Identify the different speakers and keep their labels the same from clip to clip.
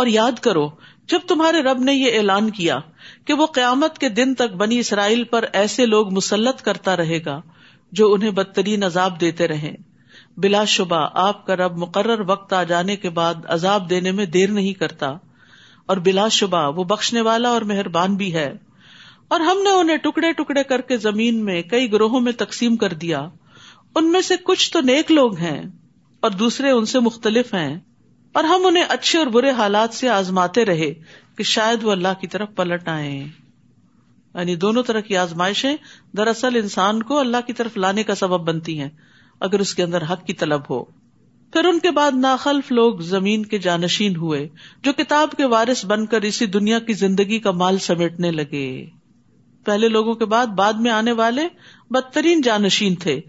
Speaker 1: اور یاد کرو، جب تمہارے رب نے یہ اعلان کیا کہ وہ قیامت کے دن تک بنی اسرائیل پر ایسے لوگ مسلط کرتا رہے گا جو انہیں بدترین عذاب دیتے رہے بلا شبہ آپ کا رب مقرر وقت آ جانے کے بعد عذاب دینے میں دیر نہیں کرتا۔ اور بلا شبہ وہ بخشنے والا اور مہربان بھی ہے۔ اور ہم نے انہیں ٹکڑے ٹکڑے کر کے زمین میں کئی گروہوں میں تقسیم کر دیا۔ ان میں سے کچھ تو نیک لوگ ہیں اور دوسرے ان سے مختلف ہیں۔ اور ہم انہیں اچھے اور برے حالات سے آزماتے رہے کہ شاید وہ اللہ کی طرف پلٹ آئے یعنی دونوں طرح کی آزمائشیں دراصل انسان کو اللہ کی طرف لانے کا سبب بنتی ہیں، اگر اس کے اندر حق کی طلب ہو۔ پھر ان کے بعد ناخلف لوگ زمین کے جانشین ہوئے، جو کتاب کے وارث بن کر اسی دنیا کی زندگی کا مال سمیٹنے لگے۔ پہلے لوگوں کے بعد بعد میں آنے والے بدترین جانشین تھے،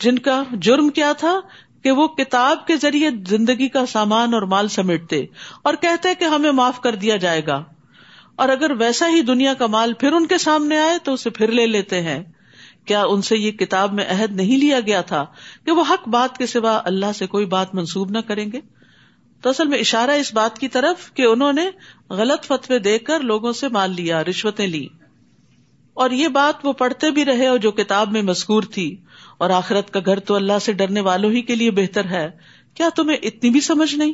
Speaker 1: جن کا جرم کیا تھا کہ وہ کتاب کے ذریعے زندگی کا سامان اور مال سمیٹتے اور کہتے کہ ہمیں معاف کر دیا جائے گا۔ اور اگر ویسا ہی دنیا کا مال پھر ان کے سامنے آئے تو اسے پھر لے لیتے ہیں۔ کیا ان سے یہ کتاب میں عہد نہیں لیا گیا تھا کہ وہ حق بات کے سوا اللہ سے کوئی بات منسوب نہ کریں گے؟ تو اصل میں اشارہ اس بات کی طرف کہ انہوں نے غلط فتوے دے کر لوگوں سے مال لیا، رشوتیں لی اور یہ بات وہ پڑھتے بھی رہے اور جو کتاب میں مذکور تھی۔ اور آخرت کا گھر تو اللہ سے ڈرنے والوں ہی کے لیے بہتر ہے۔ کیا تمہیں اتنی بھی سمجھ نہیں؟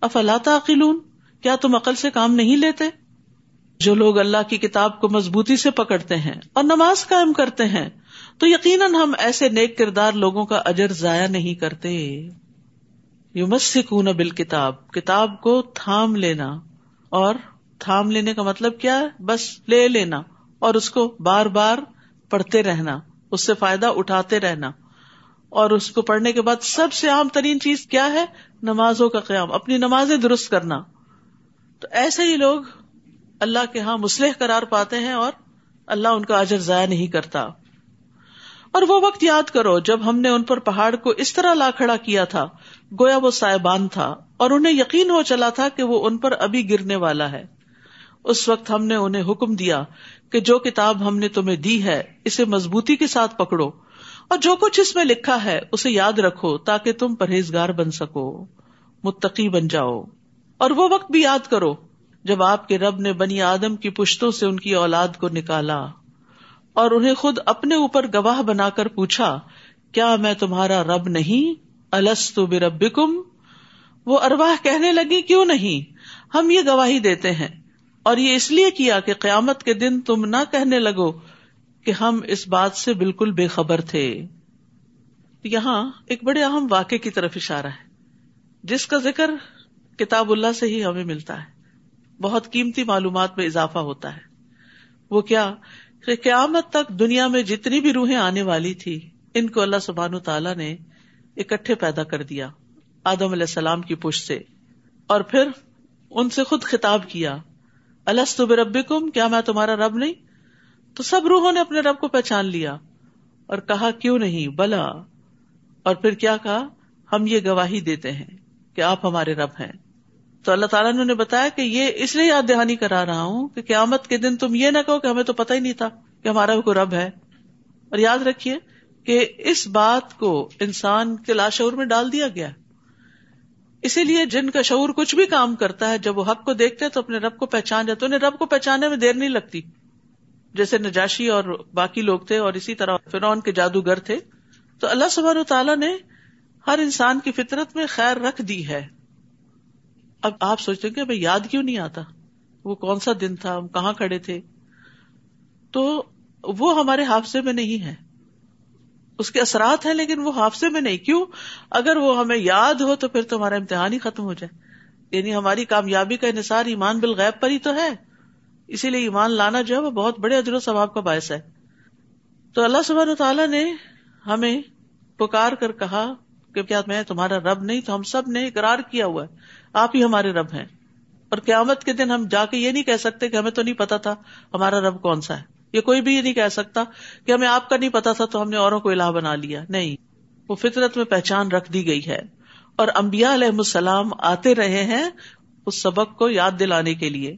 Speaker 1: افلا تعقلون؟ کیا تم عقل سے کام نہیں لیتے؟ جو لوگ اللہ کی کتاب کو مضبوطی سے پکڑتے ہیں اور نماز قائم کرتے ہیں، تو یقیناً ہم ایسے نیک کردار لوگوں کا اجر ضائع نہیں کرتے۔ یو مس بال کتاب کتاب کو تھام لینا۔ اور تھام لینے کا مطلب کیا ہے؟ بس لے لینا اور اس کو بار بار پڑھتے رہنا۔ اس سے فائدہ اٹھاتے رہنا۔ اور اس کو پڑھنے کے بعد سب سے عام ترین چیز کیا ہے؟ نمازوں کا قیام، اپنی نمازیں درست کرنا۔ تو ایسے ہی لوگ اللہ کے ہاں مسلح قرار پاتے ہیں اور اللہ ان کا اجر ضائع نہیں کرتا۔ اور وہ وقت یاد کرو جب ہم نے ان پر پہاڑ کو اس طرح لا کھڑا کیا تھا، گویا وہ سائبان تھا، اور انہیں یقین ہو چلا تھا کہ وہ ان پر ابھی گرنے والا ہے۔ اس وقت ہم نے انہیں حکم دیا کہ جو کتاب ہم نے تمہیں دی ہے، اسے مضبوطی کے ساتھ پکڑو۔ اور جو کچھ اس میں لکھا ہے، اسے یاد رکھو تاکہ تم پرہیزگار بن سکو۔ متقی بن جاؤ۔ اور وہ وقت بھی یاد کرو جب آپ کے رب نے بنی آدم کی پشتوں سے ان کی اولاد کو نکالا۔ اور انہیں خود اپنے اوپر گواہ بنا کر پوچھا، کیا میں تمہارا رب نہیں؟ الس تو بے رب وہ ارواہ کہنے لگی، کیوں نہیں؟ ہم یہ گواہی دیتے ہیں۔ اور یہ اس لیے کیا کہ قیامت کے دن تم نہ کہنے لگو کہ ہم اس بات سے بالکل بے خبر تھے۔ یہاں ایک بڑے اہم واقعے کی طرف اشارہ ہے، جس کا ذکر کتاب اللہ سے ہی ہمیں ملتا ہے۔ بہت قیمتی معلومات میں اضافہ ہوتا ہے۔ وہ کیا کہ قیامت تک دنیا میں جتنی بھی روحیں آنے والی تھی، ان کو اللہ سبحان تعالیٰ نے اکٹھے پیدا کر دیا، آدم علیہ السلام کی پشت سے۔ اور پھر ان سے خود خطاب کیا السط رب کیا میں تمہارا رب نہیں؟ تو سب روحوں نے اپنے رب کو پہچان لیا اور کہا، کیوں نہیں؟ بلا۔ اور پھر کیا کہا؟ ہم یہ گواہی دیتے ہیں کہ آپ ہمارے رب ہیں۔ تو اللہ تعالیٰ نے بتایا کہ یہ اس لیے یاد دہانی کرا رہا ہوں کہ قیامت کے دن تم یہ نہ کہو کہ ہمیں تو پتہ ہی نہیں تھا کہ ہمارا کوئی رب ہے۔ اور یاد رکھیے کہ اس بات کو انسان کے لاشعور میں ڈال دیا گیا۔ اسی لیے جن کا شعور کچھ بھی کام کرتا ہے، جب وہ حق کو دیکھتے تو اپنے رب کو پہچان جاتے انہیں رب کو پہچاننے میں دیر نہیں لگتی۔ جیسے نجاشی اور باقی لوگ تھے اور اسی طرح فرون کے جادوگر تھے۔ تو اللہ سبحانہ تعالیٰ نے ہر انسان کی فطرت میں خیر رکھ دی ہے۔ اب آپ سوچتے کہ بھائی یاد کیوں نہیں آتا؟ وہ کون سا دن تھا؟ ہم کہاں کھڑے تھے؟ تو وہ ہمارے حادثے میں نہیں ہے۔ اس کے اثرات ہیں لیکن وہ حادثے میں نہیں۔ کیوں؟ اگر وہ ہمیں یاد ہو تو پھر تو ہمارا امتحان ہی ختم ہو جائے۔ یعنی ہماری کامیابی کا انحصار ایمان بالغیب پر ہی تو ہے۔ اسی لیے ایمان لانا جو ہے وہ بہت بڑے اجر و ثواب کا باعث ہے۔ تو اللہ سبحانہ تعالیٰ نے ہمیں پکار کر کہا کہ کیا میں تمہارا رب نہیں، تو ہم سب نے اقرار کیا ہوا ہے۔ آپ ہی ہمارے رب ہیں۔ اور قیامت کے دن ہم جا کے یہ نہیں کہہ سکتے کہ ہمیں تو نہیں پتا تھا ہمارا رب کون سا ہے۔ یہ کوئی بھی یہ نہیں کہہ سکتا کہ ہمیں آپ کا نہیں پتا تھا تو ہم نے اوروں کو الہ بنا لیا۔ نہیں، وہ فطرت میں پہچان رکھ دی گئی ہے۔ اور امبیا علیہ السلام آتے رہے ہیں اس سبق کو یاد دلانے کے لیے۔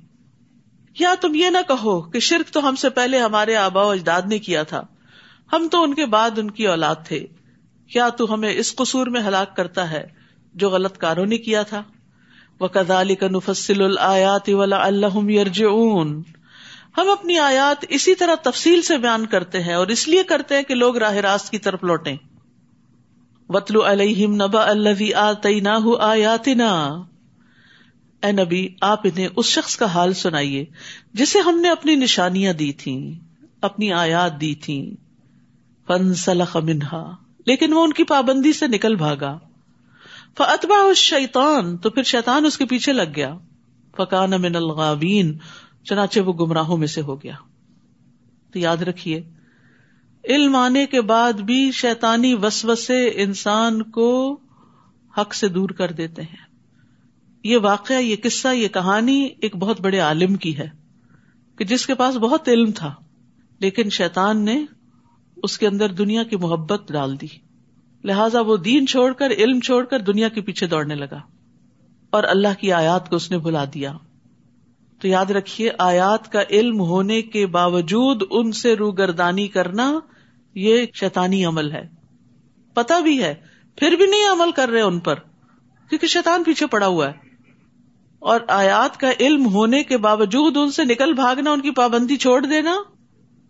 Speaker 1: یا تم یہ نہ کہو کہ شرک تو ہم سے پہلے ہمارے آبا و اجداد نے کیا تھا۔ ہم تو ان کے بعد ان کی اولاد تھے۔ کیا تو ہمیں اس قصور میں ہلاک کرتا ہے جو غلط کاروں نے کیا تھا۔ و کدالی کا نفسل الآیات ولا اللہ یرجعون ہم اپنی آیات اسی طرح تفصیل سے بیان کرتے ہیں اور اس لیے کرتے ہیں کہ لوگ راہ راست کی طرف لوٹیں۔ وطلو علیہم نبا اللہ آتینا آیاتنا اے نبی، آپ انہیں اس شخص کا حال سنائیے، جسے ہم نے اپنی نشانیاں دی تھی اپنی آیات دی تھی فن سلخ منہا لیکن وہ ان کی پابندی سے نکل بھاگا۔ فتبا اس شیتان تو پھر شیتان اس کے پیچھے لگ گیا۔ فکان من الغابین چنانچہ وہ گمراہوں میں سے ہو گیا۔ تو یاد رکھیے، علم آنے کے بعد بھی شیتانی وسوسے انسان کو حق سے دور کر دیتے ہیں۔ یہ واقعہ، یہ قصہ، یہ کہانی ایک بہت بڑے عالم کی ہے کہ جس کے پاس بہت علم تھا، لیکن شیطان نے اس کے اندر دنیا کی محبت ڈال دی۔ لہذا وہ دین چھوڑ کر، علم چھوڑ کر دنیا کے پیچھے دوڑنے لگا اور اللہ کی آیات کو اس نے بلا دیا۔ تو یاد رکھیے، آیات کا علم ہونے کے باوجود ان سے روگردانی کرنا یہ شیطانی عمل ہے۔ پتا بھی ہے، پھر بھی نہیں عمل کر رہے ان پر، کیونکہ شیطان پیچھے پڑا ہوا ہے۔ اور آیات کا علم ہونے کے باوجود ان سے نکل بھاگنا، ان کی پابندی چھوڑ دینا،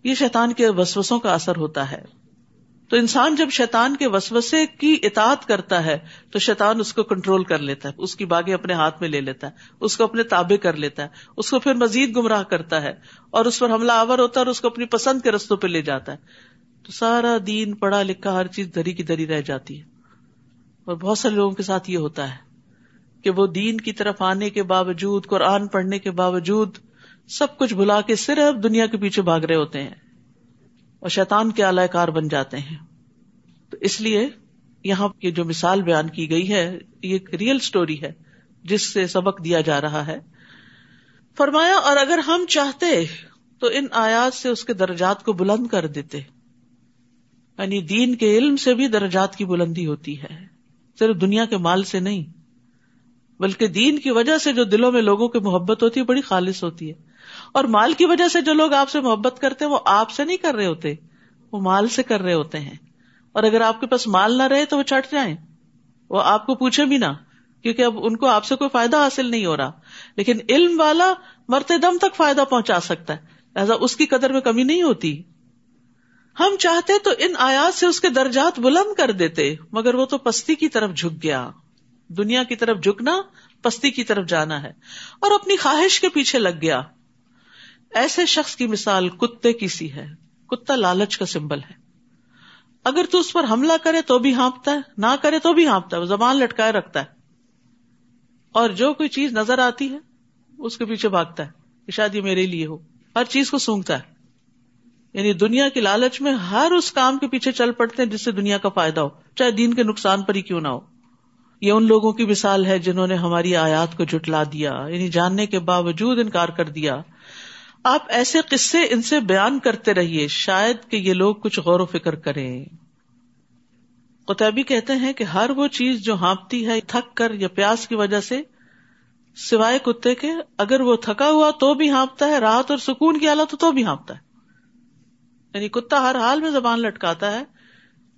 Speaker 1: یہ شیطان کے وسوسوں کا اثر ہوتا ہے۔ تو انسان جب شیطان کے وسوسے کی اطاعت کرتا ہے، تو شیطان اس کو کنٹرول کر لیتا ہے، اس کی باغیں اپنے ہاتھ میں لے لیتا ہے، اس کو اپنے تابے کر لیتا ہے، اس کو پھر مزید گمراہ کرتا ہے، اور اس پر حملہ آور ہوتا ہے اور اس کو اپنی پسند کے رستوں پہ لے جاتا ہے۔ تو سارا دین پڑھا لکھا ہر چیز دری کی دری رہ جاتی ہے۔ اور بہت سارے لوگوں کے ساتھ یہ ہوتا ہے کہ وہ دین کی طرف آنے کے باوجود، قرآن پڑھنے کے باوجود سب کچھ بھلا کے صرف دنیا کے پیچھے بھاگ رہے ہوتے ہیں۔ اور شیطان کے اعلی کار بن جاتے ہیں۔ تو اس لیے یہاں کی جو مثال بیان کی گئی ہے، یہ ایک ریئل اسٹوری ہے، جس سے سبق دیا جا رہا ہے۔ فرمایا، اور اگر ہم چاہتے تو ان آیات سے اس کے درجات کو بلند کر دیتے۔ یعنی دین کے علم سے بھی درجات کی بلندی ہوتی ہے۔ صرف دنیا کے مال سے نہیں، بلکہ دین کی وجہ سے جو دلوں میں لوگوں کی محبت ہوتی ہے، بڑی خالص ہوتی ہے۔ اور مال کی وجہ سے جو لوگ آپ سے محبت کرتے ہیں، وہ آپ سے نہیں کر رہے ہوتے، وہ مال سے کر رہے ہوتے ہیں۔ اور اگر آپ کے پاس مال نہ رہے تو وہ چٹ جائیں۔ وہ آپ کو پوچھے بھی نہ، کیونکہ اب ان کو آپ سے کوئی فائدہ حاصل نہیں ہو رہا۔ لیکن علم والا مرتے دم تک فائدہ پہنچا سکتا ہے۔ لہٰذا اس کی قدر میں کمی نہیں ہوتی۔ ہم چاہتے تو ان آیات سے اس کے درجات بلند کر دیتے، مگر وہ تو پستی کی طرف جھک گیا۔ دنیا کی طرف جھکنا، پستی کی طرف جانا ہے۔ اور اپنی خواہش کے پیچھے لگ گیا۔ ایسے شخص کی مثال کتے کی سی ہے۔ کتا لالچ کا سمبل ہے۔ اگر تو اس پر حملہ کرے تو بھی ہانپتا ہے، نہ کرے تو بھی ہانپتا ہے، وہ زبان لٹکائے رکھتا ہے۔ اور جو کوئی چیز نظر آتی ہے، اس کے پیچھے بھاگتا ہے کہ شاید یہ میرے لیے ہو۔ ہر چیز کو سونگتا ہے۔ یعنی دنیا کی لالچ میں ہر اس کام کے پیچھے چل پڑتے ہیں جس سے دنیا کا فائدہ ہو۔ چاہے دین کے نقصان پر ہی کیوں نہ ہو۔ یہ ان لوگوں کی مثال ہے جنہوں نے ہماری آیات کو جٹلا دیا یعنی جاننے کے باوجود انکار کر دیا۔ آپ ایسے قصے ان سے بیان کرتے رہیے، شاید کہ یہ لوگ کچھ غور و فکر کریں۔ قطبی کہتے ہیں کہ ہر وہ چیز جو ہانپتی ہے، تھک کر یا پیاس کی وجہ سے، سوائے کتے کے، اگر وہ تھکا ہوا تو بھی ہانپتا ہے، رات اور سکون کی حالت تو بھی ہانپتا ہے۔ یعنی کتا ہر حال میں زبان لٹکاتا ہے،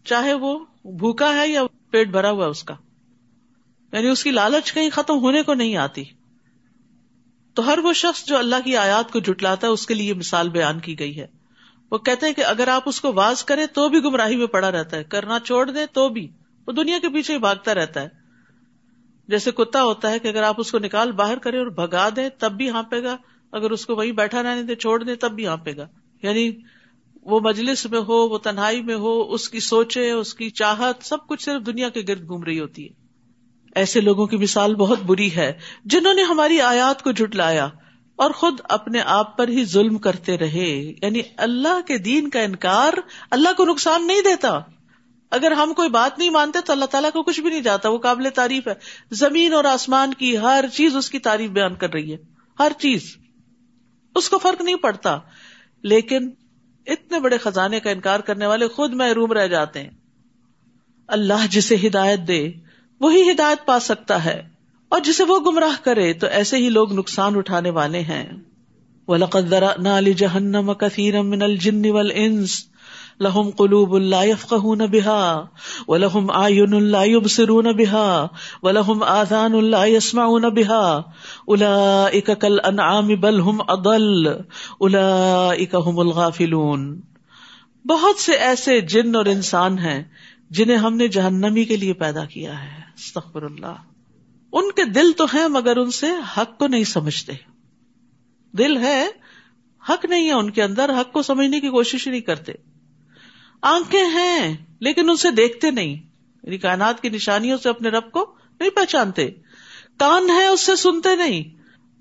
Speaker 1: چاہے وہ بھوکا ہے یا پیٹ بھرا ہوا اس کا۔ یعنی اس کی لالچ کہیں ختم ہونے کو نہیں آتی۔ تو ہر وہ شخص جو اللہ کی آیات کو جٹلاتا ہے، اس کے لیے مثال بیان کی گئی ہے۔ وہ کہتے ہیں کہ اگر آپ اس کو واز کریں تو بھی گمراہی میں پڑا رہتا ہے، کرنا چھوڑ دیں تو بھی۔ وہ دنیا کے پیچھے ہی بھاگتا رہتا ہے۔ جیسے کتا ہوتا ہے کہ اگر آپ اس کو نکال باہر کریں اور بھگا دیں تب بھی ہانپے گا، اگر اس کو وہی بیٹھا رہنے دیں، چھوڑ دیں تب بھی ہانپے گا۔ یعنی وہ مجلس میں ہو، وہ تنہائی میں ہو، اس کی سوچے اس کی چاہت، سب کچھ صرف دنیا کے گرد گھوم رہی ہوتی ہے۔ ایسے لوگوں کی مثال بہت بری ہے جنہوں نے ہماری آیات کو جٹلایا اور خود اپنے آپ پر ہی ظلم کرتے رہے۔ یعنی اللہ کے دین کا انکار اللہ کو نقصان نہیں دیتا۔ اگر ہم کوئی بات نہیں مانتے تو اللہ تعالیٰ کو کچھ بھی نہیں جاتا، وہ قابل تعریف ہے۔ زمین اور آسمان کی ہر چیز اس کی تعریف بیان کر رہی ہے۔ ہر چیز۔ اس کو فرق نہیں پڑتا۔ لیکن اتنے بڑے خزانے کا انکار کرنے والے خود محروم رہ جاتے ہیں۔ اللہ جسے ہدایت دے۔ وہی ہدایت پا سکتا ہے۔ اور جسے وہ گمراہ کرے، تو ایسے ہی لوگ نقصان اٹھانے والے ہیں۔ وَلَقَدْ ذَرَأْنَا لِجَهَنَّمَ كَثِيرًا مِنَ الْجِنِّ وَالْإِنسِ لہم قلوب اللہ يفقهون بها ولہم آئین اللہ يبصرون بها ولہم آذان اللہ يسمعون بها اولئک کالانعام بل هم اضل اولئک هم الغافلون۔ بہت سے ایسے جن اور انسان ہیں جنہیں ہم نے جہنمی کے لیے پیدا کیا ہے۔ استغفر اللہ۔ ان کے دل تو ہیں مگر ان سے حق کو نہیں سمجھتے۔ دل ہے، حق نہیں ہے ان کے اندر، حق کو سمجھنے کی کوشش نہیں کرتے۔ آنکھیں ہیں، لیکن ان سے دیکھتے نہیں۔ یعنی کائنات کی نشانیوں سے اپنے رب کو نہیں پہچانتے۔ کان ہے، اس سے سنتے نہیں۔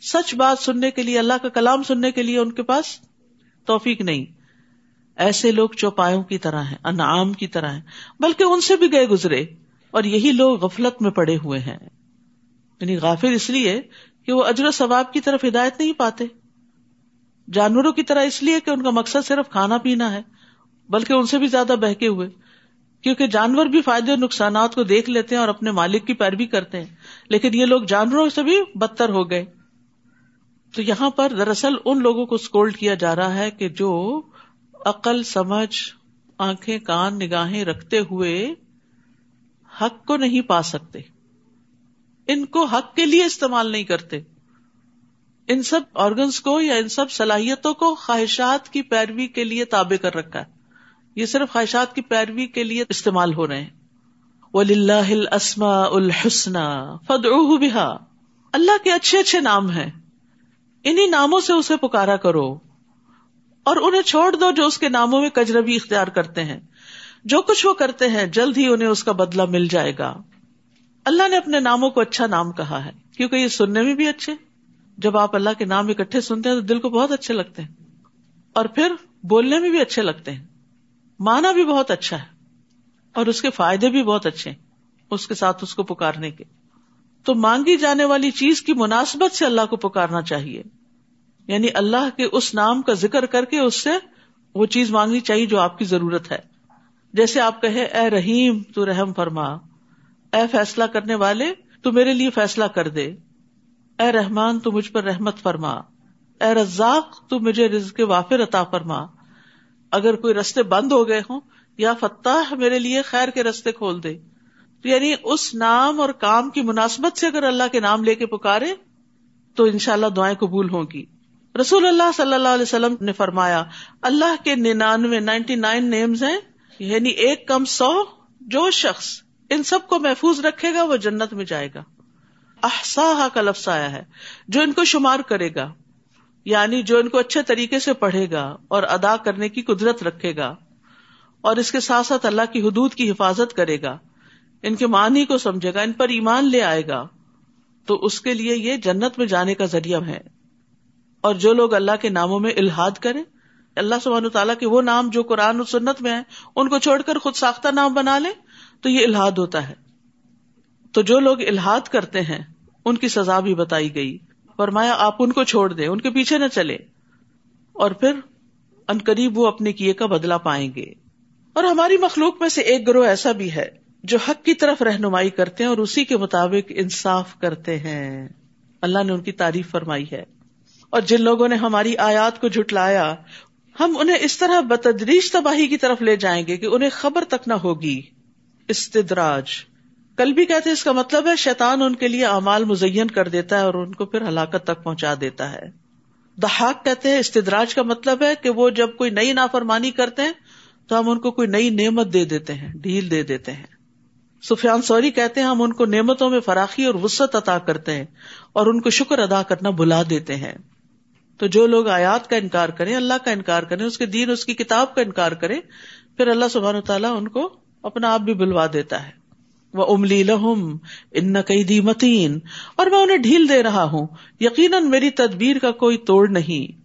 Speaker 1: سچ بات سننے کے لیے، اللہ کا کلام سننے کے لیے ان کے پاس توفیق نہیں۔ ایسے لوگ چوپایوں کی طرح ہیں، انعام کی طرح ہیں، بلکہ ان سے بھی گئے گزرے اور یہی لوگ غفلت میں پڑے ہوئے ہیں۔ یعنی غافل اس لیے کہ وہ اجر و ثواب کی طرف ہدایت نہیں پاتے۔ جانوروں کی طرح اس لیے کہ ان کا مقصد صرف کھانا پینا ہے، بلکہ ان سے بھی زیادہ بہکے ہوئے۔ کیونکہ جانور بھی فائدے اور نقصانات کو دیکھ لیتے ہیں اور اپنے مالک کی پیروی کرتے ہیں۔ لیکن یہ لوگ جانوروں سے بھی بدتر ہو گئے۔ تو یہاں پر دراصل ان لوگوں کو اسکولڈ کیا جا رہا ہے کہ جو عقل، سمجھ، آنکھیں، کان، نگاہیں رکھتے ہوئے حق کو نہیں پا سکتے۔ ان کو حق کے لیے استعمال نہیں کرتے۔ ان سب آرگنس کو یا ان سب صلاحیتوں کو خواہشات کی پیروی کے لیے تابع کر رکھا ہے۔ یہ صرف خواہشات کی پیروی کے لیے استعمال ہو رہے ہیں۔ الحسن فد بہا اللہ کے اچھے اچھے نام ہیں۔ انہیں ناموں سے اسے پکارا کرو۔ اور انہیں چھوڑ دو جو اس کے ناموں میں کجربی اختیار کرتے ہیں۔ جو کچھ وہ کرتے ہیں، جلد ہی انہیں اس کا بدلہ مل جائے گا۔ اللہ نے اپنے ناموں کو اچھا نام کہا ہے، کیونکہ یہ سننے میں بھی اچھے۔ جب آپ اللہ کے نام اکٹھے سنتے ہیں تو دل کو بہت اچھے لگتے ہیں۔ اور پھر بولنے میں بھی اچھے لگتے ہیں۔ مانا بھی بہت اچھا ہے۔ اور اس کے فائدے بھی بہت اچھے ہیں، اس کے ساتھ اس کو پکارنے کے۔ تو مانگی جانے والی چیز کی مناسبت سے اللہ کو پکارنا چاہیے۔ یعنی اللہ کے اس نام کا ذکر کر کے اس سے وہ چیز مانگنی چاہیے جو آپ کی ضرورت ہے۔ جیسے آپ کہے اے رحیم، تو رحم فرما۔ اے فیصلہ کرنے والے، تو میرے لیے فیصلہ کر دے۔ اے رحمان، تو مجھ پر رحمت فرما۔ اے رزاق، تو مجھے رزق وافر عطا فرما۔ اگر کوئی رستے بند ہو گئے ہوں یا فتح میرے لیے خیر کے رستے کھول دے۔ تو یعنی اس نام اور کام کی مناسبت سے اگر اللہ کے نام لے کے پکارے، تو ان شاء اللہ دعائیں قبول ہوں گی۔ رسول اللہ صلی اللہ علیہ وسلم نے فرمایا، اللہ کے ننانوے، نائنٹی نائن نیمز ہیں یعنی ایک کم سو جو شخص ان سب کو محفوظ رکھے گا، وہ جنت میں جائے گا۔ احسا کا لفظ آیا ہے، جو ان کو شمار کرے گا یعنی جو ان کو اچھے طریقے سے پڑھے گا اور ادا کرنے کی قدرت رکھے گا، اور اس کے ساتھ ساتھ اللہ کی حدود کی حفاظت کرے گا، ان کے معنی کو سمجھے گا، ان پر ایمان لے آئے گا، تو اس کے لیے یہ جنت میں جانے کا ذریعہ ہے۔ اور جو لوگ اللہ کے ناموں میں الحاد کریں، اللہ سبحانہ تعالیٰ کے وہ نام جو قرآن و سنت میں ہیں، ان کو چھوڑ کر خود ساختہ نام بنا لیں، تو یہ الحاد ہوتا ہے۔ تو جو لوگ الحاد کرتے ہیں، ان کی سزا بھی بتائی گئی۔ فرمایا، آپ ان کو چھوڑ دیں، ان کے پیچھے نہ چلے اور پھر ان قریب وہ اپنے کیے کا بدلا پائیں گے۔ اور ہماری مخلوق میں سے ایک گروہ ایسا بھی ہے، جو حق کی طرف رہنمائی کرتے ہیں اور اسی کے مطابق انصاف کرتے ہیں۔ اللہ نے ان کی تعریف فرمائی ہے۔ اور جن لوگوں نے ہماری آیات کو جھٹلایا، ہم انہیں اس طرح بتدریج تباہی کی طرف لے جائیں گے کہ انہیں خبر تک نہ ہوگی۔ استدراج۔ کل بھی کہتے اس کا مطلب ہے، شیطان ان کے لیے اعمال مزین کر دیتا ہے اور ان کو پھر ہلاکت تک پہنچا دیتا ہے۔ دہاق کہتے ہیں استدراج کا مطلب ہے کہ وہ جب کوئی نئی نافرمانی کرتے ہیں، تو ہم ان کو کوئی نئی نعمت دے دیتے ہیں، ڈھیل دے دیتے ہیں۔ سفیان سوری کہتے ہیں ہم ان کو نعمتوں میں فراخی اور وسط عطا کرتے ہیں اور ان کو شکر ادا کرنا بلا دیتے ہیں۔ تو جو لوگ آیات کا انکار کریں، اللہ کا انکار کریں، اس کے دین، اس کی کتاب کا انکار کریں، پھر اللہ سبحان تعالیٰ ان کو اپنا آپ بھی بلوا دیتا ہے۔ وہ املی لہم، ان قیدی متین، اور میں انہیں ڈھیل دے رہا ہوں۔ یقیناً میری تدبیر کا کوئی توڑ نہیں۔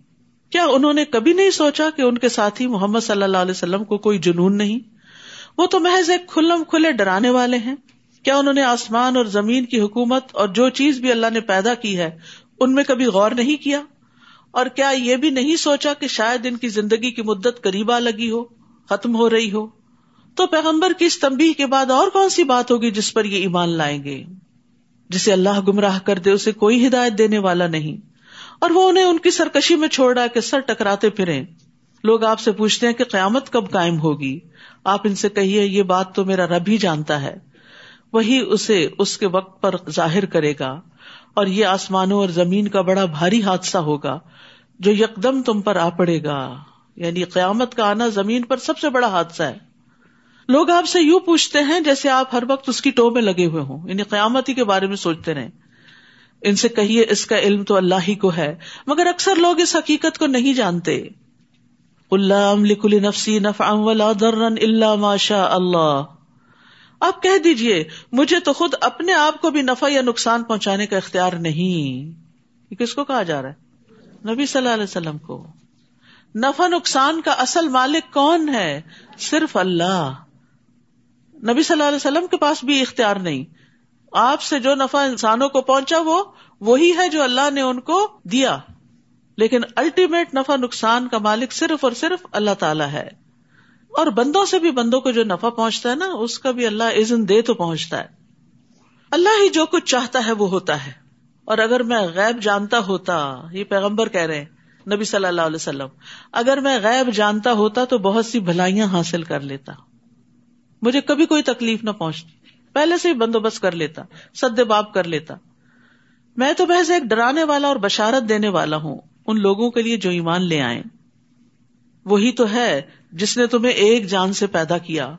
Speaker 1: کیا انہوں نے کبھی نہیں سوچا کہ ان کے ساتھی محمد صلی اللہ علیہ وسلم کو کوئی جنون نہیں؟ وہ تو محض ایک کھلم کھلے ڈرانے والے ہیں۔ کیا انہوں نے آسمان اور زمین کی حکومت اور جو چیز بھی اللہ نے پیدا کی ہے، ان میں کبھی غور نہیں کیا؟ اور کیا یہ بھی نہیں سوچا کہ شاید ان کی زندگی کی مدت قریبا لگی ہو، ختم ہو رہی ہو۔ تو پیغمبر کی اس تمبی کے بعد اور کون سی بات ہوگی جس پر یہ ایمان لائیں گے؟ جسے اللہ گمراہ کر دے، اسے کوئی ہدایت دینے والا نہیں۔ اور وہ انہیں ان کی سرکشی میں چھوڑا کہ سر ٹکراتے پھرے لوگ آپ سے پوچھتے ہیں کہ قیامت کب قائم ہوگی؟ آپ ان سے کہیے، یہ بات تو میرا رب ہی جانتا ہے۔ وہی اسے اس کے وقت پر ظاہر کرے گا۔ اور یہ آسمانوں اور زمین کا بڑا بھاری حادثہ ہوگا۔ جو یکدم تم پر آ پڑے گا۔ یعنی قیامت کا آنا زمین پر سب سے بڑا حادثہ ہے۔ لوگ آپ سے یوں پوچھتے ہیں جیسے آپ ہر وقت اس کی ٹو میں لگے ہوئے ہوں۔ یعنی قیامت ہی کے بارے میں سوچتے رہے ان سے کہیے، اس کا علم تو اللہ ہی کو ہے۔ مگر اکثر لوگ اس حقیقت کو نہیں جانتے۔ اللہ نفسی نف اللہ ماشا اللہ۔ آپ کہہ دیجیے مجھے تو خود اپنے آپ کو بھی نفع یا نقصان پہنچانے کا اختیار نہیں۔ کس کو کہا جا رہا ہے؟ نبی صلی اللہ علیہ وسلم کو۔ نفع نقصان کا اصل مالک کون ہے؟ صرف اللہ۔ نبی صلی اللہ علیہ وسلم کے پاس بھی اختیار نہیں۔ آپ سے جو نفع انسانوں کو پہنچا وہ، وہی ہے جو اللہ نے ان کو دیا۔ لیکن الٹیمیٹ نفع نقصان کا مالک صرف اور صرف اللہ تعالی ہے۔ اور بندوں سے بھی بندوں کو جو نفع پہنچتا ہے نا، اس کا بھی اللہ عزن دے تو پہنچتا ہے۔ اللہ ہی جو کچھ چاہتا ہے وہ ہوتا ہے۔ اور اگر میں غیب جانتا ہوتا، یہ پیغمبر کہہ رہے ہیں، نبی صلی اللہ علیہ وسلم، اگر میں غیب جانتا ہوتا تو بہت سی بھلائیاں حاصل کر لیتا۔ مجھے کبھی کوئی تکلیف نہ پہنچتی۔ پہلے سے ہی بندوبست کر لیتا، سد باب کر لیتا۔ میں تو بحث ایک ڈرانے والا اور بشارت دینے والا ہوں۔ ان لوگوں کے لیے جو ایمان لے آئے وہی تو ہے جس نے تمہیں ایک جان سے پیدا کیا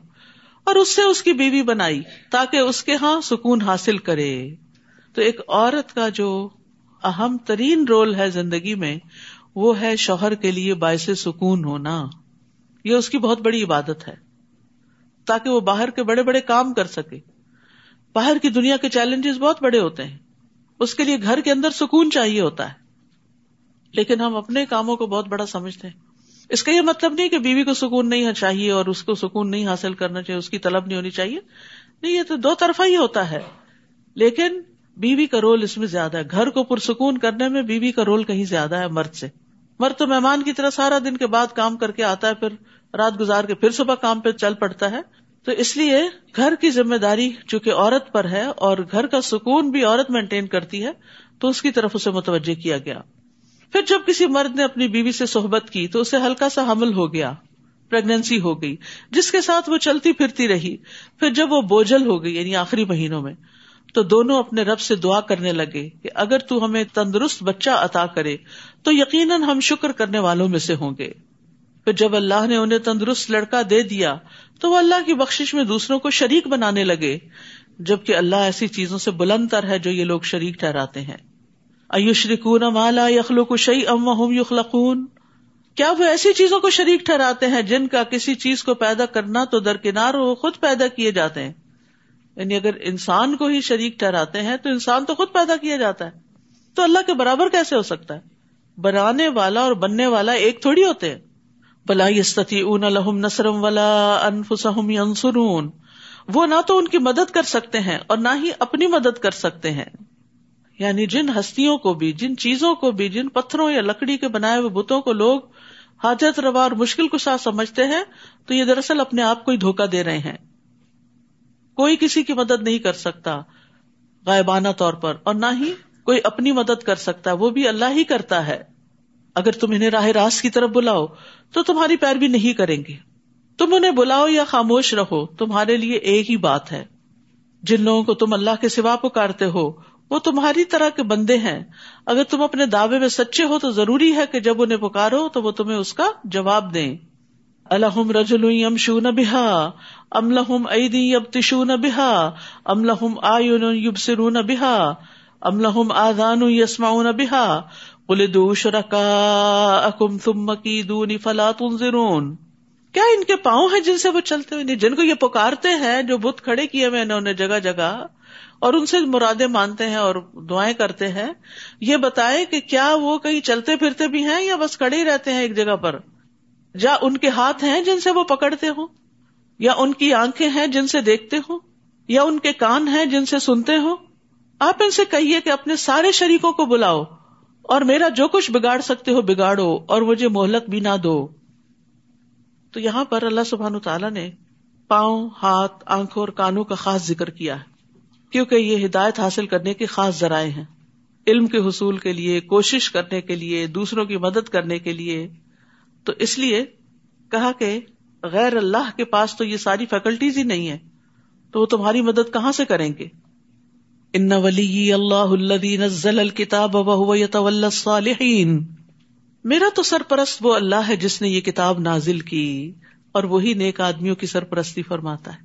Speaker 1: اور اس سے اس کی بیوی بنائی تاکہ اس کے ہاں سکون حاصل کرے۔ تو ایک عورت کا جو اہم ترین رول ہے زندگی میں، وہ ہے شوہر کے لیے باعث سکون ہونا۔ یہ اس کی بہت بڑی عبادت ہے۔ تاکہ وہ باہر کے بڑے بڑے کام کر سکے۔ باہر کی دنیا کے چیلنجز بہت بڑے ہوتے ہیں۔ اس کے لیے گھر کے اندر سکون چاہیے ہوتا ہے۔ لیکن ہم اپنے کاموں کو بہت بڑا سمجھتے ہیں۔ اس کا یہ مطلب نہیں کہ بیوی کو سکون نہیں چاہیے اور اس کو سکون نہیں حاصل کرنا چاہیے، اس کی طلب نہیں ہونی چاہیے۔ نہیں، یہ تو دو طرفہ ہی ہوتا ہے۔ لیکن بیوی کا رول اس میں زیادہ ہے۔ گھر کو پرسکون کرنے میں بیوی کا رول کہیں زیادہ ہے مرد سے۔ مرد تو مہمان کی طرح سارا دن کے بعد کام کر کے آتا ہے، پھر رات گزار کے پھر صبح کام پہ چل پڑتا ہے۔ تو اس لیے گھر کی ذمہ داری چونکہ عورت پر ہے اور گھر کا سکون بھی عورت مینٹین کرتی ہے، تو اس کی طرف اسے متوجہ کیا گیا۔ پھر جب کسی مرد نے اپنی بیوی سے صحبت کی تو اسے ہلکا سا حمل ہو گیا پرگنسی ہو گئی، جس کے ساتھ وہ چلتی پھرتی رہی۔ پھر جب وہ بوجھل ہو گئی یعنی آخری مہینوں میں تو دونوں اپنے رب سے دعا کرنے لگے کہ اگر تو ہمیں تندرست بچہ عطا کرے، تو یقیناً ہم شکر کرنے والوں میں سے ہوں گے۔ پھر جب اللہ نے انہیں تندرست لڑکا دے دیا، تو وہ اللہ کی بخش میں دوسروں کو شریک بنانے لگے۔ جبکہ اللہ ایسی چیزوں سے بلند تر ہے جو یہ لوگ شریک ٹھہراتے ہیں۔ ایوشرکون مالا یخلق شعی ام یخلقون۔ کیا وہ ایسی چیزوں کو شریک ٹھہراتے ہیں جن کا کسی چیز کو پیدا کرنا تو درکنار ہو خود پیدا کیے جاتے ہیں؟ یعنی اگر انسان کو ہی شریک ٹھہراتے ہیں تو انسان تو خود پیدا کیا جاتا ہے۔ تو اللہ کے برابر کیسے ہو سکتا ہے؟ بنانے والا اور بننے والا ایک تھوڑی ہوتے ہیں۔ بلا یستتی اون الحم نسرم ولا انفسم ینصرون وہ نہ تو ان کی مدد کر سکتے ہیں اور نہ ہی اپنی مدد کر سکتے ہیں۔ یعنی جن ہستیوں کو بھی، جن چیزوں کو بھی، جن پتھروں یا لکڑی کے بنائے ہوئے بتوں کو لوگ حاجت روا اور مشکل کو ساتھ سمجھتے ہیں، تو یہ دراصل اپنے آپ کو ہی دھوکا دے رہے ہیں۔ کوئی کسی کی مدد نہیں کر سکتا غائبانہ طور پر اور نہ ہی کوئی اپنی مدد کر سکتا وہ بھی اللہ ہی کرتا ہے۔ اگر تم انہیں راہ راست کی طرف بلاؤ، تو تمہاری پیروی نہیں کریں گے۔ تم انہیں بلاؤ یا خاموش رہو، تمہارے لیے ایک ہی بات ہے۔ جن لوگوں کو تم اللہ کے سوا پکارتے ہو، وہ تمہاری طرح کے بندے ہیں۔ اگر تم اپنے دعوے میں سچے ہو، تو ضروری ہے کہ جب انہیں پکارو، تو وہ تمہیں اس کا جواب دیں۔ الحم رجل یم شو نہ ام لہم عیدی اب تشو نہ بحا ام لہم آئن یوب سرو نہ بحا ام لہم آدان یسما نہ بحا بولے دو شرکا اکم تم فلا تنظرون۔ کیا ان کے پاؤں ہیں جن سے وہ چلتے ہوئے؟ جن کو یہ پکارتے ہیں، جو بت کھڑے کیے ہوئے انہوں نے جگہ جگہ، اور ان سے مرادیں مانتے ہیں اور دعائیں کرتے ہیں۔ یہ بتائے کہ کیا وہ کہیں چلتے پھرتے بھی ہیں یا بس کڑے ہی رہتے ہیں ایک جگہ پر؟ یا ان کے ہاتھ ہیں جن سے وہ پکڑتے ہوں؟ یا ان کی آنکھیں ہیں جن سے دیکھتے ہوں یا ان کے کان ہیں جن سے سنتے ہوں آپ ان سے کہیے کہ اپنے سارے شریکوں کو بلاؤ اور میرا جو کچھ بگاڑ سکتے ہو بگاڑو اور مجھے مہلت بھی نہ دو تو یہاں پر اللہ سبحان تعالیٰ نے پاؤں، ہاتھ، آنکھوں اور کانوں کا خاص ذکر کیا ہے، کیونکہ یہ ہدایت حاصل کرنے کے خاص ذرائع ہیں۔ علم کے حصول کے لیے، کوشش کرنے کے لیے، دوسروں کی مدد کرنے کے لیے۔ تو اس لیے کہا کہ غیر اللہ کے پاس تو یہ ساری فیکلٹیز ہی نہیں ہے تو وہ تمہاری مدد کہاں سے کریں گے؟ ان ولی اللہ نزل الکتاب الصالحین میرا تو سرپرست وہ اللہ ہے جس نے یہ کتاب نازل کی، اور وہی نیک آدمیوں کی سرپرستی فرماتا ہے۔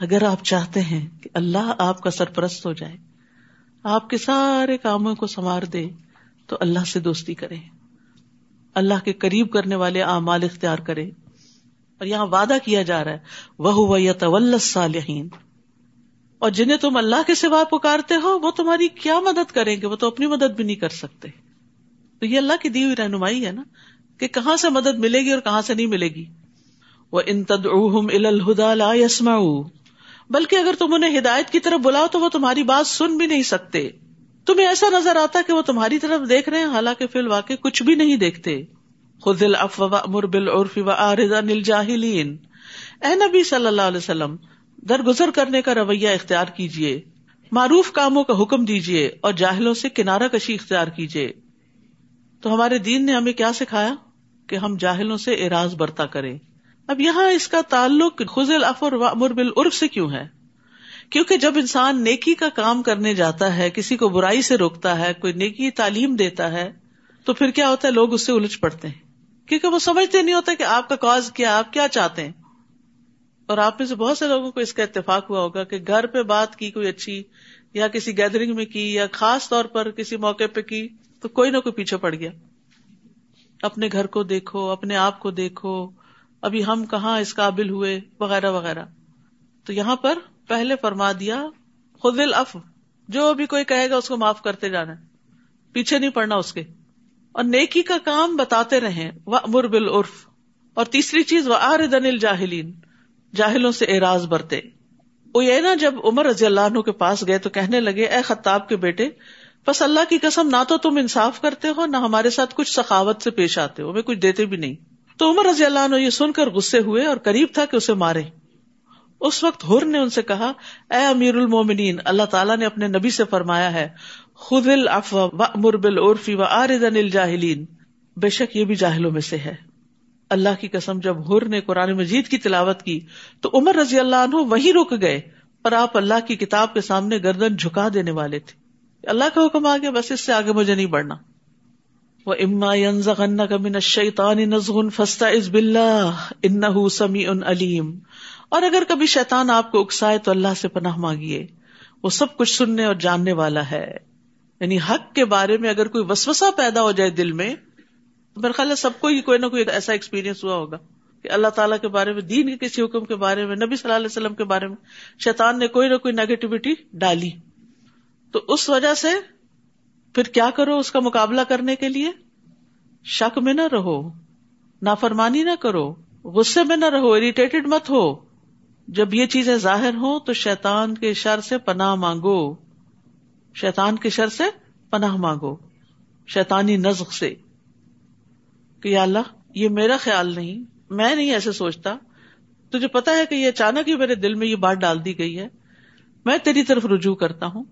Speaker 1: اگر آپ چاہتے ہیں کہ اللہ آپ کا سرپرست ہو جائے، آپ کے سارے کاموں کو سنوار دے، تو اللہ سے دوستی کرے اللہ کے قریب کرنے والے اعمال اختیار کرے اور یہاں وعدہ کیا جا رہا ہے۔ وہ یتول صالحین اور جنہیں تم اللہ کے سوا پکارتے ہو، وہ تمہاری کیا مدد کریں گے؟ وہ تو اپنی مدد بھی نہیں کر سکتے۔ تو یہ اللہ کی دی ہوئی رہنمائی ہے نا، کہ کہاں سے مدد ملے گی اور کہاں سے نہیں ملے گی۔ وہ ان تدعوہم الہدا لا يسمعوا بلکہ اگر تم انہیں ہدایت کی طرف بلاؤ، تو وہ تمہاری بات سن بھی نہیں سکتے۔ تمہیں ایسا نظر آتا کہ وہ تمہاری طرف دیکھ رہے ہیں، حالانکہ فی الواقع کچھ بھی نہیں دیکھتے۔ خود بالعرف عن الجاہلین۔ اے نبی صلی اللہ علیہ وسلم، درگزر کرنے کا رویہ اختیار کیجیے معروف کاموں کا حکم دیجیے اور جاہلوں سے کنارہ کشی اختیار کیجیے تو ہمارے دین نے ہمیں کیا سکھایا؟ کہ ہم جاہلوں سے اراض برتا کریں۔ اب یہاں اس کا تعلق خزل افر وامر بالعرف سے کیوں ہے؟ کیونکہ جب انسان نیکی کا کام کرنے جاتا ہے، کسی کو برائی سے روکتا ہے، کوئی نیکی تعلیم دیتا ہے، تو پھر کیا ہوتا ہے؟ لوگ اس سے الجھ پڑتے ہیں۔ کیونکہ وہ سمجھتے نہیں ہوتا کہ آپ کا کاز کیا، آپ کیا چاہتے ہیں۔ اور آپ میں سے بہت سے لوگوں کو اس کا اتفاق ہوا ہوگا کہ گھر پہ بات کی کوئی اچھی، یا کسی گیدرنگ میں کی، یا خاص طور پر کسی موقع پہ کی، تو کوئی نہ کوئی پیچھے پڑ گیا۔ اپنے گھر کو دیکھو، اپنے آپ کو دیکھو، ابھی ہم کہاں اس قابل ہوئے، وغیرہ وغیرہ۔ تو یہاں پر پہلے فرما دیا خود اف جو بھی کوئی کہے گا اس کو معاف کرتے جانا۔ پیچھے نہیں پڑنا اس کے۔ اور نیکی کا کام بتاتے رہے وہ امر اور تیسری چیز وہ آر دن جاہلین جاہلوں سے اعراض برتے۔ وہ جب عمر رضی اللہ عنہ کے پاس گئے تو کہنے لگے، اے خطاب کے بیٹے، بس اللہ کی قسم، نہ تو تم انصاف کرتے ہو، نہ ہمارے ساتھ کچھ سخاوت سے پیش آتے ہو، ہمیں کچھ دیتے بھی نہیں۔ تو عمر رضی اللہ عنہ یہ سن کر غصے ہوئے اور قریب تھا کہ اسے مارے۔ اس وقت ہر نے ان سے کہا، اے امیر المومنین، اللہ تعالیٰ نے اپنے نبی سے فرمایا ہے خد الفا و مربل عرفی و آردن الجاہلین بے شک یہ بھی جاہلوں میں سے ہے۔ اللہ کی قسم، جب ہر نے قرآن مجید کی تلاوت کی، تو عمر رضی اللہ عنہ وہی رک گئے اور آپ اللہ کی کتاب کے سامنے گردن جھکا دینے والے تھے۔ اللہ کا حکم آگے، بس اس سے آگے مجھے نہیں بڑھنا۔ وہ اما کا من الشیطان نزغ فاستعذ باللہ انہ سمیع علیم اور اگر کبھی شیطان آپ کو اکسائے تو اللہ سے پناہ مانگیے۔ وہ سب کچھ سننے اور جاننے والا ہے۔ یعنی حق کے بارے میں اگر کوئی وسوسا پیدا ہو جائے دل میں، تو میرا خیال ہے سب کو ہی کوئی نہ کوئی ایسا ایکسپیرئنس ہوا ہوگا کہ اللہ تعالیٰ کے بارے میں، دین کے کسی حکم کے بارے میں، نبی صلی اللہ علیہ وسلم کے بارے میں شیطان نے کوئی نہ کوئی نیگیٹیوٹی ڈالی۔ تو اس وجہ سے پھر کیا کرو اس کا مقابلہ کرنے کے لیے؟ شک میں نہ رہو، نافرمانی نہ کرو، غصے میں نہ رہو اریٹیٹڈ مت ہو۔ جب یہ چیزیں ظاہر ہوں تو شیطان کے شر سے پناہ مانگو۔ شیطان کے شر سے پناہ مانگو، شیطانی نزق سے۔ کہ یا اللہ، یہ میرا خیال نہیں، میں نہیں ایسے سوچتا۔ تجھے پتا ہے کہ یہ اچانک ہی میرے دل میں یہ بات ڈال دی گئی ہے۔ میں تیری طرف رجوع کرتا ہوں۔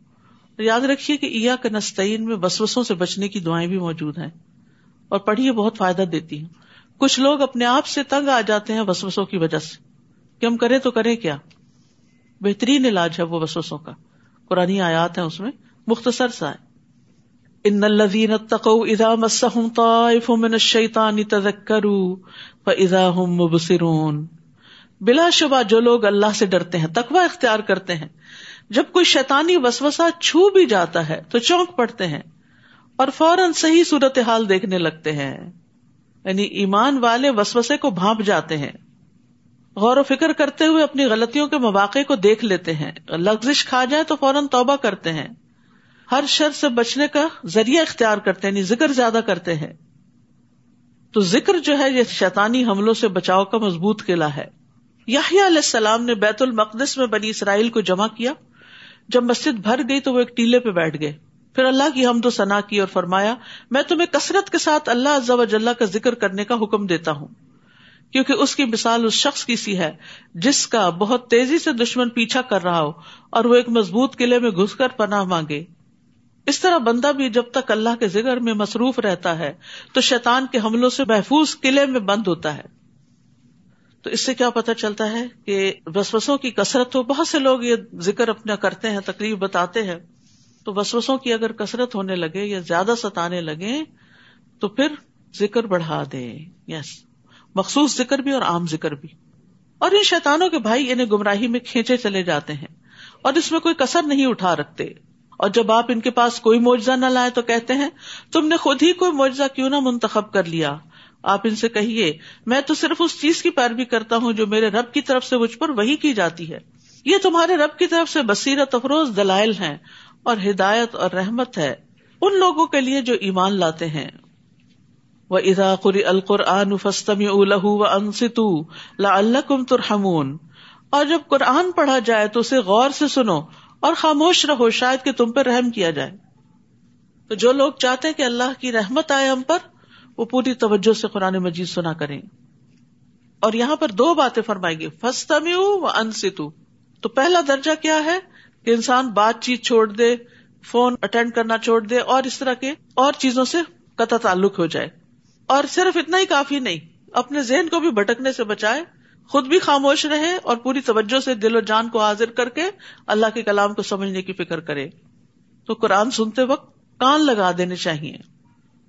Speaker 1: یاد رکھیے کہ ایا کا نستعین میں وسوسوں سے بچنے کی دعائیں بھی موجود ہیں۔ اور پڑھیے، بہت فائدہ دیتی ہیں کچھ لوگ اپنے آپ سے تنگ آ جاتے ہیں وسوسوں کی وجہ سے۔ کہ ہم کریں تو کریں کیا؟ بہترین علاج ہے وہ وسوسوں کا۔ قرآن آیات ہے اس میں۔ مختصر سا ہے۔ ان الذين اتقوا اذا مسهم طائف من الشيطان تذكروا فاذا هم مبصرون۔ بلا شبہ جو لوگ اللہ سے ڈرتے ہیں، تقوی اختیار کرتے ہیں۔ جب کوئی شیطانی وسوسہ چھو بھی جاتا ہے تو چونک پڑتے ہیں اور فوراً صحیح صورت حال دیکھنے لگتے ہیں۔ یعنی ایمان والے وسوسے کو بھانپ جاتے ہیں۔ غور و فکر کرتے ہوئے اپنی غلطیوں کے مواقع کو دیکھ لیتے ہیں۔ لغزش کھا جائے تو فوراً توبہ کرتے ہیں۔ ہر شر سے بچنے کا ذریعہ اختیار کرتے ہیں یعنی ذکر زیادہ کرتے ہیں۔ تو ذکر جو ہے، یہ شیطانی حملوں سے بچاؤ کا مضبوط قلعہ ہے۔ یاہیا علیہ السلام نے بیت المقدس میں بنی اسرائیل کو جمع کیا۔ جب مسجد بھر گئی تو وہ ایک ٹیلے پہ بیٹھ گئے۔ پھر اللہ کی حمد و ثنا کی اور فرمایا، میں تمہیں کثرت کے ساتھ اللہ عز و جل کا ذکر کرنے کا حکم دیتا ہوں۔ کیونکہ اس کی مثال اس شخص کی سی ہے، جس کا بہت تیزی سے دشمن پیچھا کر رہا ہو اور وہ ایک مضبوط قلعے میں گھس کر پناہ مانگے۔ اس طرح بندہ بھی جب تک اللہ کے ذکر میں مصروف رہتا ہے، تو شیطان کے حملوں سے محفوظ قلعے میں بند ہوتا ہے۔ تو اس سے کیا پتا چلتا ہے کہ وسوسوں کی کثرت ہو بہت سے لوگ یہ ذکر اپنا کرتے ہیں تکلیف بتاتے ہیں۔ تو وسوسوں کی اگر کثرت ہونے لگے یا زیادہ ستانے لگے، تو پھر ذکر بڑھا دے یس۔ مخصوص ذکر بھی اور عام ذکر بھی۔ اور ان شیتانوں کے بھائی انہیں گمراہی میں کھینچے چلے جاتے ہیں اور اس میں کوئی کسر نہیں اٹھا رکھتے۔ اور جب آپ ان کے پاس کوئی معجزہ نہ لائے تو کہتے ہیں، تم نے خود ہی کوئی معجزہ کیوں نہ منتخب کر لیا؟ آپ ان سے کہیے، میں تو صرف اس چیز کی پیروی کرتا ہوں جو میرے رب کی طرف سے مجھ پر وہی کی جاتی ہے۔ یہ تمہارے رب کی طرف سے بصیرت افروز دلائل ہیں اور ہدایت اور رحمت ہے۔ ان لوگوں کے لیے جو ایمان لاتے ہیں۔ وہ ادا قری القرآن فستم الہ و انستو لا اللہ کم ترحمون۔ اور جب قرآن پڑھا جائے تو اسے غور سے سنو۔ اور خاموش رہو، شاید کہ تم پہ رحم کیا جائے۔ تو جو لوگ چاہتے کہ اللہ کی رحمت آئے ہم پر، وہ پوری توجہ سے قرآن مجید سنا کریں۔ اور یہاں پر دو باتیں فرمائی گی فستم و انستو تو پہلا درجہ کیا ہے؟ کہ انسان بات چیت چھوڑ دے، فون اٹینڈ کرنا چھوڑ دے، اور اس طرح کے اور چیزوں سے قطع تعلق ہو جائے۔ اور صرف اتنا ہی کافی نہیں، اپنے ذہن کو بھی بھٹکنے سے بچائے۔ خود بھی خاموش رہے اور پوری توجہ سے دل و جان کو حاضر کر کے اللہ کے کلام کو سمجھنے کی فکر کرے۔ تو قرآن سنتے وقت کان لگا دینے چاہیے۔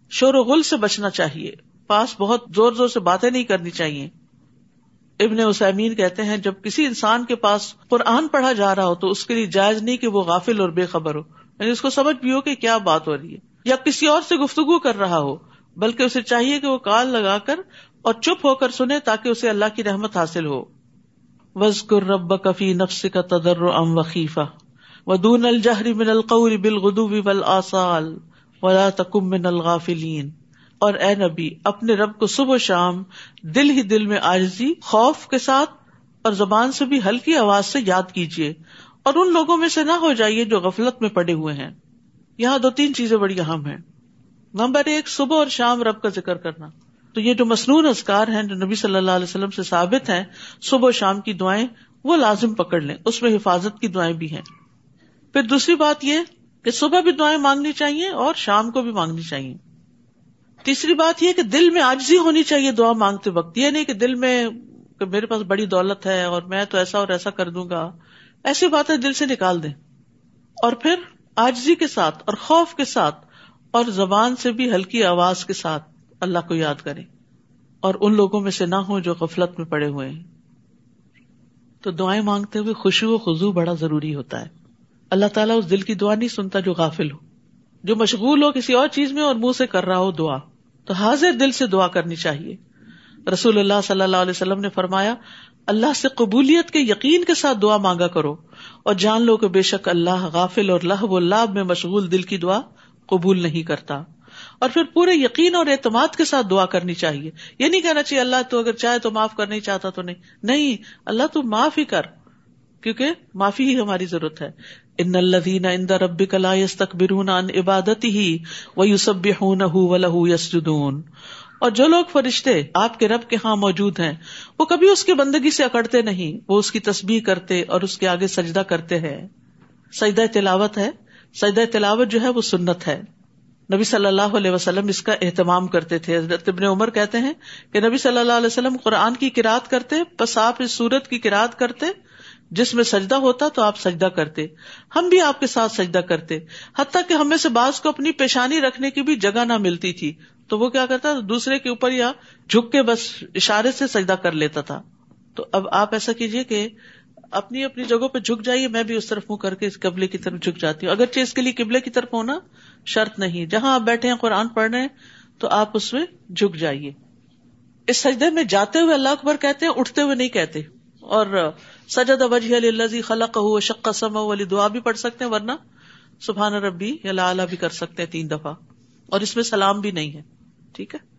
Speaker 1: شور و غل سے بچنا چاہیے۔ پاس بہت زور زور سے باتیں نہیں کرنی چاہیے۔ ابن اسامین کہتے ہیں، جب کسی انسان کے پاس قرآن پڑھا جا رہا ہو تو اس کے لیے جائز نہیں کہ وہ غافل اور بے خبر ہو۔ یعنی اس کو سمجھ بھی ہو کہ کیا بات ہو رہی ہے۔ یا کسی اور سے گفتگو کر رہا ہو، بلکہ اسے چاہیے کہ وہ کال لگا کر اور چپ ہو کر سنے تاکہ اسے اللہ کی رحمت حاصل ہو۔ وزقر رب کفی نفس کا تدر ام وقیفہ ودون الجہری من القول بالغدو والآصال ولا تکم من الغافلین اور اے نبی، اپنے رب کو صبح و شام دل ہی دل میں آجزی خوف کے ساتھ اور زبان سے بھی ہلکی آواز سے یاد کیجیے اور ان لوگوں میں سے نہ ہو جائیے جو غفلت میں پڑے ہوئے ہیں۔ یہاں دو تین چیزیں بڑی اہم ہیں۔ نمبر ایک، صبح اور شام رب کا ذکر کرنا۔ تو یہ جو مصنون ازکار ہیں جو نبی صلی اللہ علیہ وسلم سے ثابت ہیں، صبح و شام کی دعائیں، وہ لازم پکڑ لیں۔ اس میں حفاظت کی دعائیں بھی ہیں۔ پھر دوسری بات یہ کہ صبح بھی دعائیں مانگنی چاہیے اور شام کو بھی مانگنی چاہیے۔ تیسری بات یہ کہ دل میں آجزی ہونی چاہیے دعا مانگتے وقت۔ یہ نہیں کہ دل میں کہ میرے پاس بڑی دولت ہے اور میں تو ایسا اور ایسا کر دوں گا۔ ایسی باتیں دل سے نکال دیں۔ اور پھر آجزی کے ساتھ اور خوف کے ساتھ اور زبان سے بھی ہلکی آواز کے ساتھ۔ اللہ کو یاد کرے اور ان لوگوں میں سے نہ ہو جو غفلت میں پڑے ہوئے ہیں۔ تو دعائیں مانگتے ہوئے خوشی و خزو بڑا ضروری ہوتا ہے۔ اللہ تعالیٰ اس دل کی دعا نہیں سنتا جو غافل ہو۔ جو مشغول ہو کسی اور چیز میں اور منہ سے کر رہا ہو دعا۔ تو حاضر دل سے دعا کرنی چاہیے۔ رسول اللہ صلی اللہ علیہ وسلم نے فرمایا، اللہ سے قبولیت کے یقین کے ساتھ دعا مانگا کرو اور جان لو کہ بے شک اللہ غافل اور لہ و لاب میں مشغول دل کی دعا قبول نہیں کرتا۔ اور پھر پورے یقین اور اعتماد کے ساتھ دعا کرنی چاہیے۔ یہ نہیں کہنا چاہیے، اللہ تو اگر چاہے تو معاف کر نہیں چاہتا تو نہیں۔ نہیں، اللہ تو معاف ہی کر، کیونکہ معافی ہی ہماری ضرورت ہے۔ ان الدین ان رب کلا یس تقبر عبادت ہی وہ یوسب اور جو لوگ فرشتے آپ کے رب کے ہاں موجود ہیں، وہ کبھی اس کی بندگی سے اکڑتے نہیں، وہ اس کی تسبیح کرتے اور اس کے آگے سجدہ کرتے ہیں۔ سجدہ تلاوت ہے، سجدہ تلاوت جو ہے وہ سنت ہے۔ نبی صلی اللہ علیہ وسلم اس کا اہتمام کرتے تھے۔ حضرت ابن عمر کہتے ہیں کہ نبی صلی اللہ علیہ وسلم قرآن کی کراط کرتے بس آپ اس سورت کی کراط کرتے، جس میں سجدہ ہوتا تو آپ سجدہ کرتے۔ ہم بھی آپ کے ساتھ سجدہ کرتے۔ حتیٰ کہ ہمیں سے بعض کو اپنی پیشانی رکھنے کی بھی جگہ نہ ملتی تھی۔ تو وہ کیا کرتا، دوسرے کے اوپر یا جھک کے بس اشارے سے سجدہ کر لیتا تھا۔ تو اب آپ ایسا کیجیے کہ اپنی اپنی جگہوں پہ جھک جائیے، میں بھی اس طرف منہ کر کے اس قبلے کی طرف جھک جاتی ہوں۔ اگرچہ اس کے لیے قبلے کی طرف ہونا شرط نہیں۔ جہاں آپ بیٹھے ہیں، قرآن پڑھ رہے ہیں، تو آپ اس میں جھک جائیے۔ اس سجدے میں جاتے ہوئے اللہ اکبر کہتے ہیں، اٹھتے ہوئے نہیں کہتے۔ اور سجد وجہ اللہ خلق ہو شک سم والی دعا بھی پڑھ سکتے ہیں، ورنہ سبحان ربی، یا لا بھی کر سکتے ہیں تین دفعہ۔ اور اس میں سلام بھی نہیں ہے۔ ٹھیک ہے؟